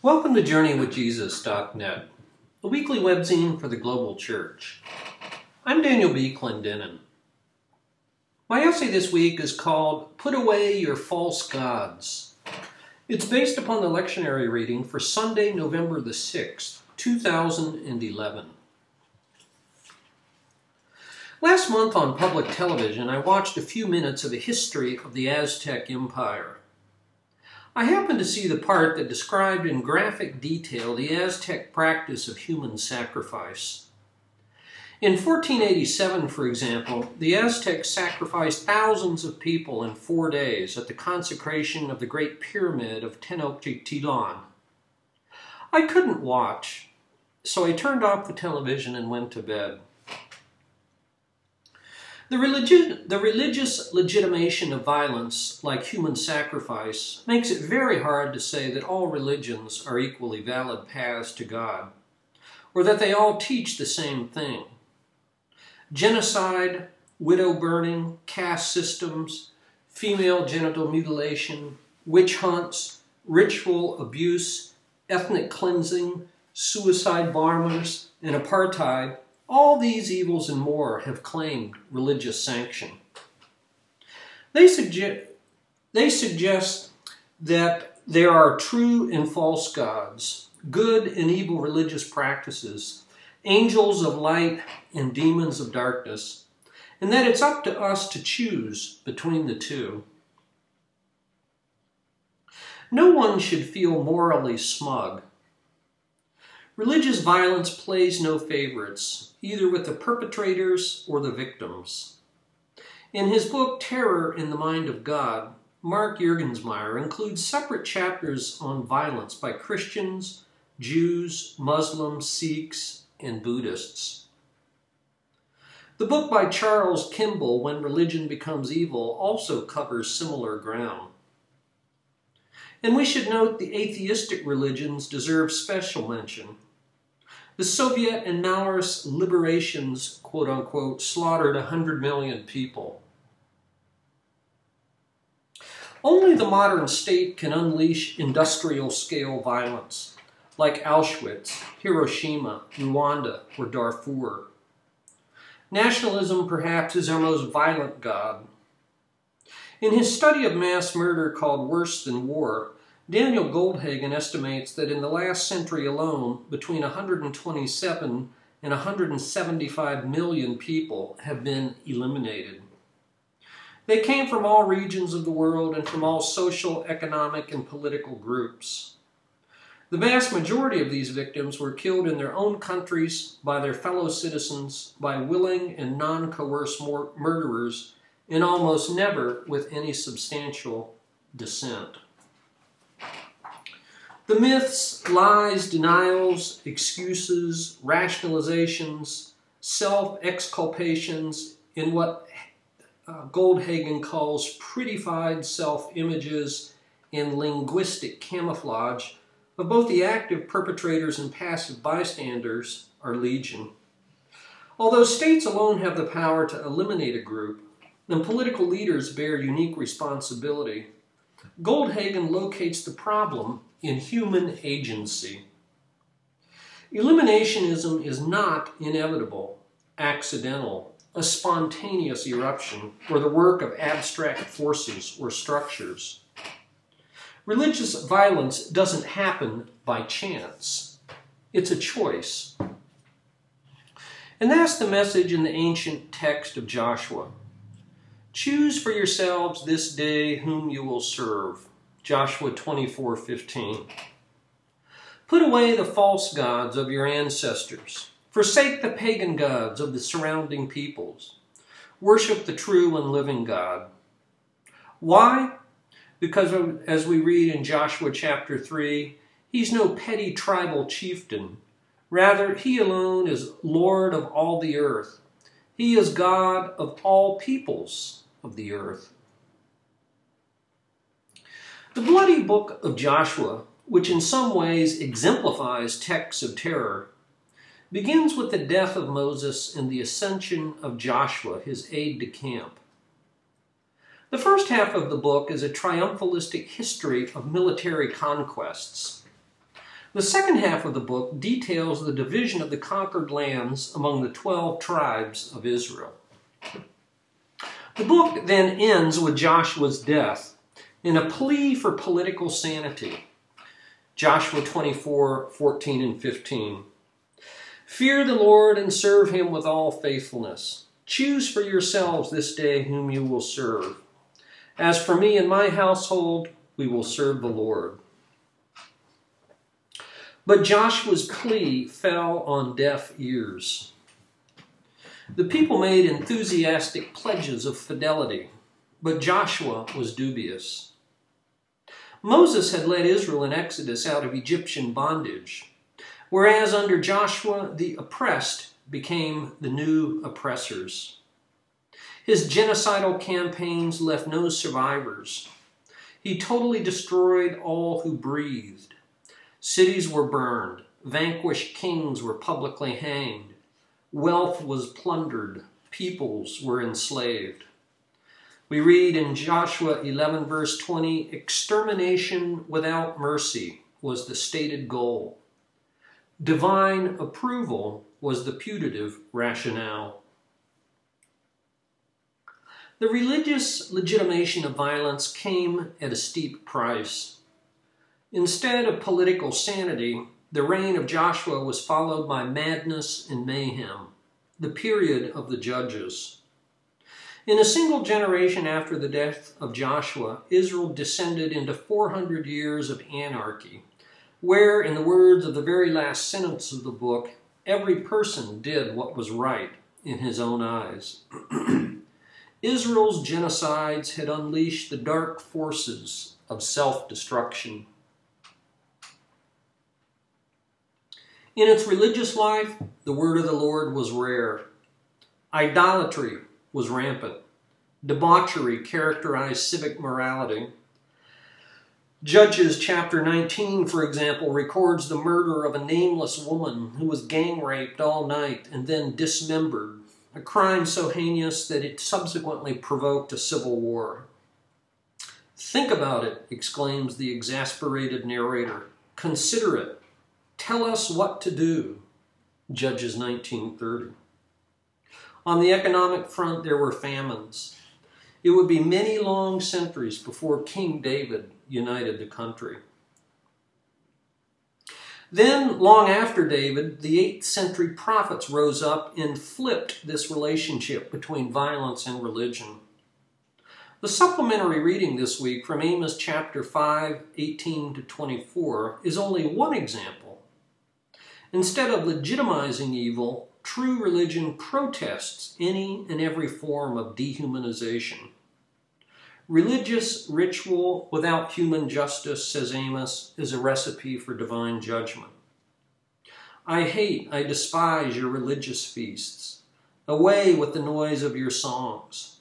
Welcome to JourneyWithJesus.net, a weekly webzine for the global church. I'm Daniel B. Clendenin. My essay this week is called Put Away Your False Gods. It's based upon the lectionary reading for Sunday, November the 6th, 2011. Last month on public television, I watched a few minutes of a history of the Aztec Empire. I happened to see the part that described in graphic detail the Aztec practice of human sacrifice. In 1487, for example, the Aztecs sacrificed thousands of people in four days at the consecration of the Great Pyramid of Tenochtitlan. I couldn't watch, so I turned off the television and went to bed. The, the religious legitimation of violence, like human sacrifice, makes it very hard to say that all religions are equally valid paths to God, or that they all teach the same thing. Genocide, widow burning, caste systems, female genital mutilation, witch hunts, ritual abuse, ethnic cleansing, suicide bombers, and apartheid all these evils and more have claimed religious sanction. They suggest, they suggest that there are true and false gods, good and evil religious practices, angels of light and demons of darkness, and that it's up to us to choose between the two. No one should feel morally smug Religious violence plays no favorites, either with the perpetrators or the victims. In his book Terror in the Mind of God, Mark Juergensmeyer includes separate chapters on violence by Christians, Jews, Muslims, Sikhs, and Buddhists. The book by Charles Kimball, When Religion Becomes Evil, also covers similar ground. And we should note the atheistic religions deserve special mention. The Soviet and Maoist liberations, quote unquote, slaughtered 100 million people. Only the modern state can unleash industrial scale violence, like Auschwitz, Hiroshima, Rwanda, or Darfur. Nationalism, perhaps, is our most violent god. In his study of mass murder called Worse Than War, Daniel Goldhagen estimates that in the last century alone, between 127 and 175 million people have been eliminated. They came from all regions of the world and from all social, economic, and political groups. The vast majority of these victims were killed in their own countries by their fellow citizens, by willing and non coerced murderers, and almost never with any substantial dissent. The myths, lies, denials, excuses, rationalizations, self exculpations in what uh, Goldhagen calls prettified self images and linguistic camouflage of both the active perpetrators and passive bystanders are legion. Although states alone have the power to eliminate a group, and political leaders bear unique responsibility. Goldhagen locates the problem in human agency. Eliminationism is not inevitable, accidental, a spontaneous eruption, or the work of abstract forces or structures. Religious violence doesn't happen by chance, it's a choice. And that's the message in the ancient text of Joshua. Choose for yourselves this day whom you will serve. Joshua 24:15. Put away the false gods of your ancestors. Forsake the pagan gods of the surrounding peoples. Worship the true and living God. Why? Because as we read in Joshua chapter 3, he's no petty tribal chieftain. Rather, he alone is Lord of all the earth. He is God of all peoples of the earth. The bloody book of Joshua, which in some ways exemplifies texts of terror, begins with the death of Moses and the ascension of Joshua, his aide de camp. The first half of the book is a triumphalistic history of military conquests. The second half of the book details the division of the conquered lands among the 12 tribes of Israel. The book then ends with Joshua's death in a plea for political sanity. Joshua 24 14 and 15. Fear the Lord and serve him with all faithfulness. Choose for yourselves this day whom you will serve. As for me and my household, we will serve the Lord. But Joshua's plea fell on deaf ears. The people made enthusiastic pledges of fidelity, but Joshua was dubious. Moses had led Israel in Exodus out of Egyptian bondage, whereas under Joshua the oppressed became the new oppressors. His genocidal campaigns left no survivors. He totally destroyed all who breathed. Cities were burned, vanquished kings were publicly hanged, wealth was plundered, peoples were enslaved. We read in Joshua 11, verse 20, extermination without mercy was the stated goal. Divine approval was the putative rationale. The religious legitimation of violence came at a steep price. Instead of political sanity, the reign of Joshua was followed by madness and mayhem, the period of the judges. In a single generation after the death of Joshua, Israel descended into 400 years of anarchy, where, in the words of the very last sentence of the book, every person did what was right in his own eyes. Israel's genocides had unleashed the dark forces of self destruction. In its religious life, the word of the Lord was rare. Idolatry was rampant. Debauchery characterized civic morality. Judges chapter 19, for example, records the murder of a nameless woman who was gang raped all night and then dismembered, a crime so heinous that it subsequently provoked a civil war. Think about it, exclaims the exasperated narrator. Consider it. Tell us what to do. Judges 1930. On the economic front, there were famines. It would be many long centuries before King David united the country. Then, long after David, the 8th century prophets rose up and flipped this relationship between violence and religion. The supplementary reading this week from Amos chapter 5, 18 to 24 is only one example. Instead of legitimizing evil, true religion protests any and every form of dehumanization. Religious ritual without human justice, says Amos, is a recipe for divine judgment. I hate, I despise your religious feasts. Away with the noise of your songs.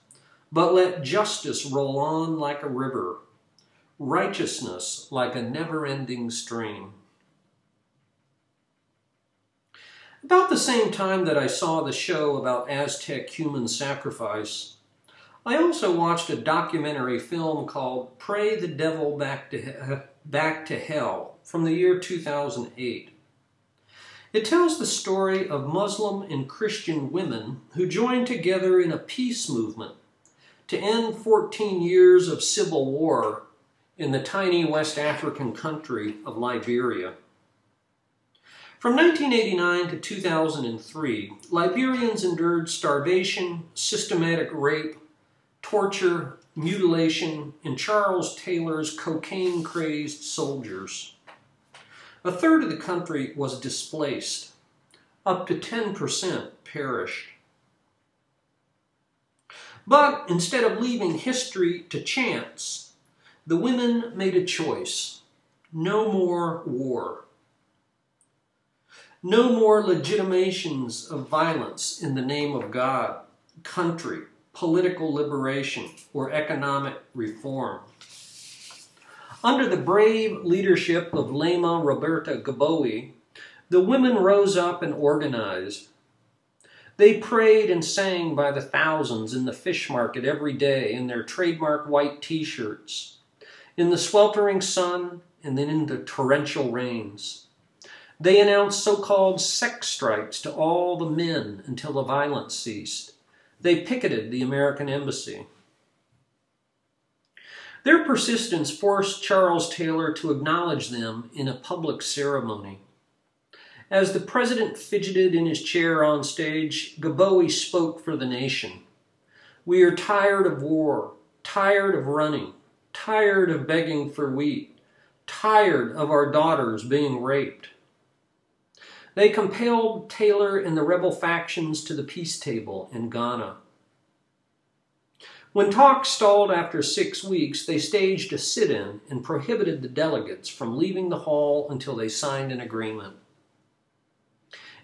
But let justice roll on like a river, righteousness like a never ending stream. About the same time that I saw the show about Aztec human sacrifice, I also watched a documentary film called Pray the Devil Back to, uh, Back to Hell from the year 2008. It tells the story of Muslim and Christian women who joined together in a peace movement to end 14 years of civil war in the tiny West African country of Liberia. From 1989 to 2003, Liberians endured starvation, systematic rape, torture, mutilation, and Charles Taylor's cocaine crazed soldiers. A third of the country was displaced. Up to 10% perished. But instead of leaving history to chance, the women made a choice no more war. No more legitimations of violence in the name of God, country, political liberation, or economic reform. Under the brave leadership of Leymah Roberta Gbowee, the women rose up and organized. They prayed and sang by the thousands in the fish market every day in their trademark white t shirts, in the sweltering sun, and then in the torrential rains. They announced so called sex strikes to all the men until the violence ceased. They picketed the American embassy. Their persistence forced Charles Taylor to acknowledge them in a public ceremony. As the president fidgeted in his chair on stage, Gbowee spoke for the nation. We are tired of war, tired of running, tired of begging for wheat, tired of our daughters being raped. They compelled Taylor and the rebel factions to the peace table in Ghana. When talks stalled after six weeks, they staged a sit in and prohibited the delegates from leaving the hall until they signed an agreement.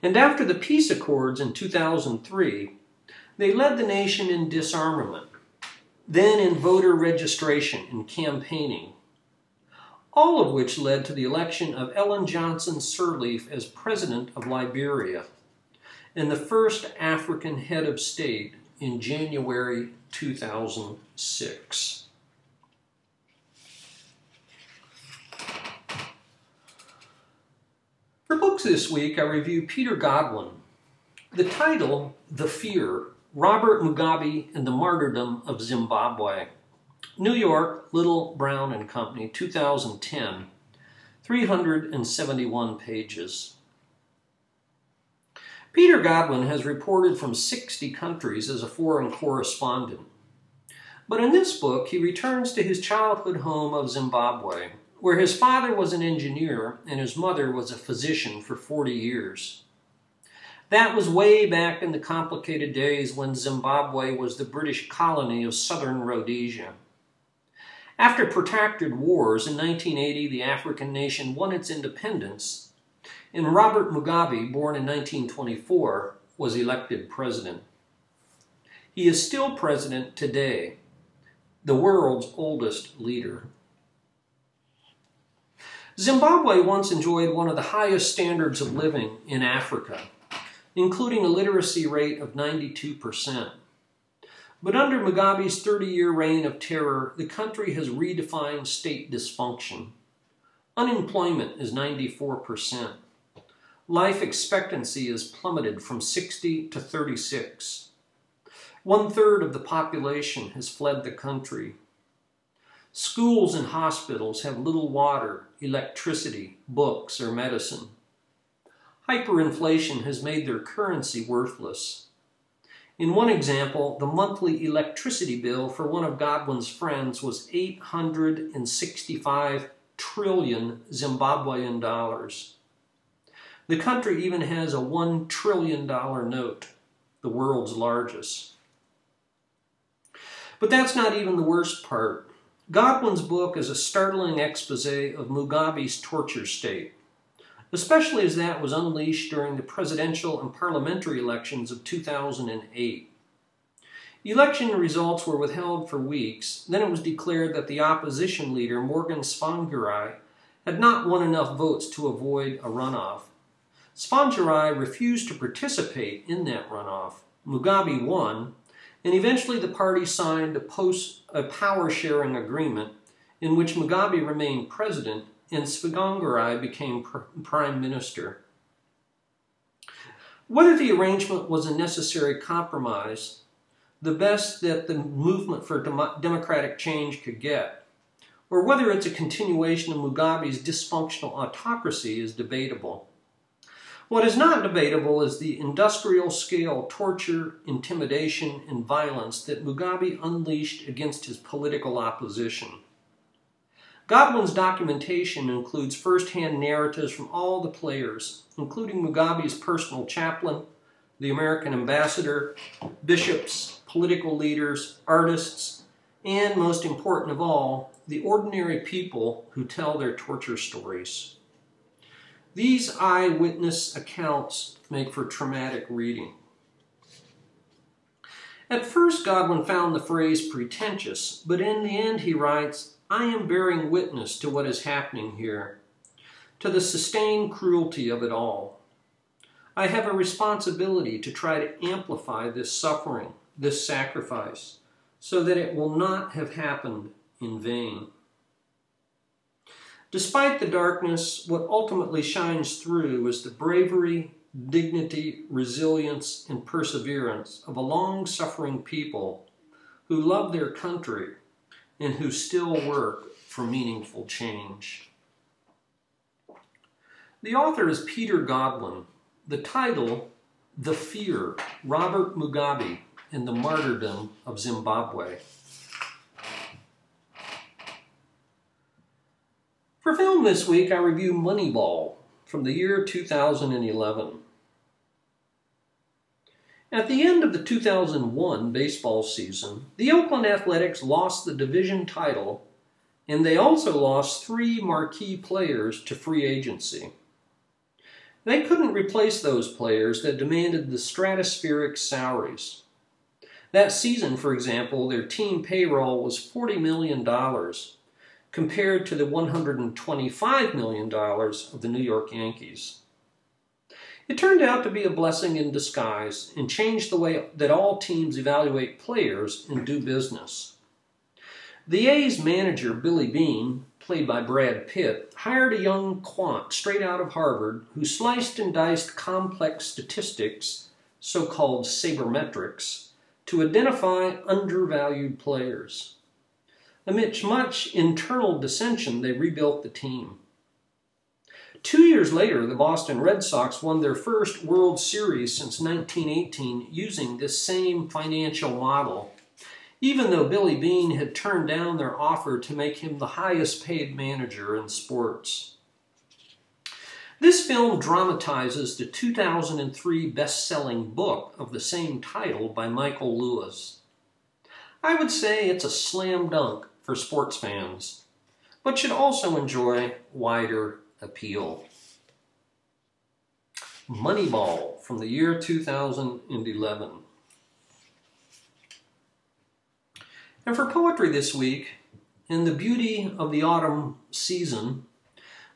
And after the peace accords in 2003, they led the nation in disarmament, then in voter registration and campaigning, all of which led to the election of Ellen Johnson Sirleaf as president of Liberia and the first African head of state in January 2006. For books this week, I review Peter Godwin. The title, The Fear Robert Mugabe and the Martyrdom of Zimbabwe. New York, Little, Brown and Company, 2010, 371 pages. Peter Godwin has reported from 60 countries as a foreign correspondent. But in this book, he returns to his childhood home of Zimbabwe, where his father was an engineer and his mother was a physician for 40 years. That was way back in the complicated days when Zimbabwe was the British colony of southern Rhodesia. After protracted wars in 1980, the African nation won its independence, and Robert Mugabe, born in 1924, was elected president. He is still president today, the world's oldest leader. Zimbabwe once enjoyed one of the highest standards of living in Africa, including a literacy rate of 92%. But under Mugabe's 30 year reign of terror, the country has redefined state dysfunction. Unemployment is 94%. Life expectancy has plummeted from 60 to 36. One third of the population has fled the country. Schools and hospitals have little water, electricity, books, or medicine. Hyperinflation has made their currency worthless. In one example, the monthly electricity bill for one of Godwin's friends was 865 trillion Zimbabwean dollars. The country even has a $1 trillion note, the world's largest. But that's not even the worst part. Godwin's book is a startling expose of Mugabe's torture state, especially as that was unleashed during the presidential and parliamentary elections of 2008. Election results were withheld for weeks. Then it was declared that the opposition leader, Morgan Tsvangirai, had not won enough votes to avoid a runoff. Tsvangirai refused to participate in that runoff. Mugabe won, and eventually the party signed a, post, a power sharing agreement in which Mugabe remained president and Tsvangirai became pr prime minister. Whether the arrangement was a necessary compromise, the best that the movement for dem democratic change could get, or whether it's a continuation of Mugabe's dysfunctional autocracy is debatable. What is not debatable is the industrial scale torture, intimidation, and violence that Mugabe unleashed against his political opposition. Godwin's documentation includes first-hand narratives from all the players, including Mugabe's personal chaplain, the American ambassador, bishops, political leaders, artists, and most important of all, the ordinary people who tell their torture stories. These eyewitness accounts make for traumatic reading. At first, Godwin found the phrase pretentious, but in the end, he writes, I am bearing witness to what is happening here, to the sustained cruelty of it all. I have a responsibility to try to amplify this suffering, this sacrifice, so that it will not have happened in vain. Despite the darkness, what ultimately shines through is the bravery, dignity, resilience, and perseverance of a long suffering people who love their country and who still work for meaningful change. The author is Peter Godwin. The title, The Fear, Robert Mugabe and the Martyrdom of Zimbabwe. For film this week, I review Moneyball from the year 2011. At the end of the 2001 baseball season, the Oakland Athletics lost the division title, and they also lost three marquee players to free agency. They couldn't replace those players that demanded the stratospheric salaries. That season, for example, their team payroll was $40 million, compared to the $125 million of the New York Yankees. It turned out to be a blessing in disguise and changed the way that all teams evaluate players and do business. The A's manager, Billy Beane, played by Brad Pitt, hired a young quant straight out of Harvard who sliced and diced complex statistics, so called sabermetrics, to identify undervalued players. Amidst much internal dissension, they rebuilt the team. Two years later, the Boston Red Sox won their first World Series since 1918 using this same financial model, even though Billy Beane had turned down their offer to make him the highest paid manager in sports. This film dramatizes the 2003 best selling book of the same title by Michael Lewis. I would say it's a slam dunk for sports fans, but should also enjoy wider appeal. Moneyball from the year 2011. And for poetry this week, in the beauty of the autumn season,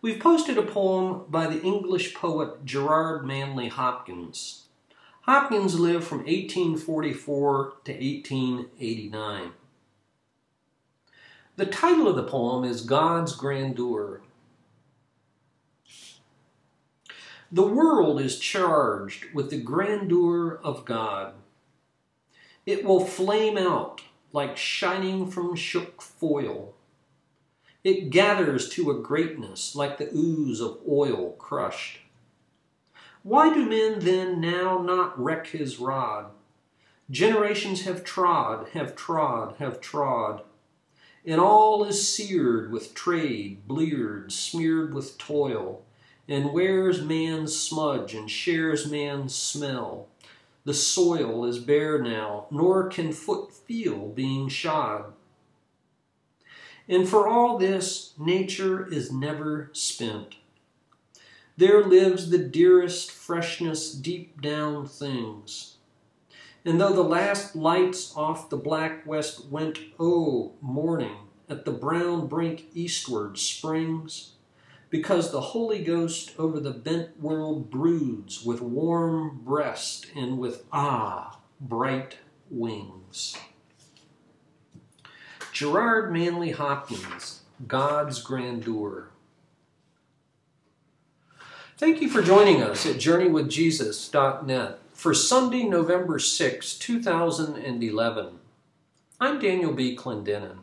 we've posted a poem by the English poet Gerard Manley Hopkins. Hopkins lived from 1844 to 1889. The title of the poem is God's Grandeur. The world is charged with the grandeur of God. It will flame out like shining from shook foil. It gathers to a greatness like the ooze of oil crushed. Why do men then now not reck his rod? Generations have trod, have trod, have trod and all is seared with trade, bleared, smeared with toil, and wears man's smudge and shares man's smell. The soil is bare now, nor can foot feel being shod. And for all this, nature is never spent. There lives the dearest freshness deep down things. And though the last lights off the black west went, oh, morning, at the brown brink eastward springs, because the Holy Ghost over the bent world broods with warm breast and with, ah, bright wings. Gerard Manley Hopkins, God's Grandeur. Thank you for joining us at JourneyWithJesus.net for Sunday, November 6, 2011. I'm Daniel B. Clendenin.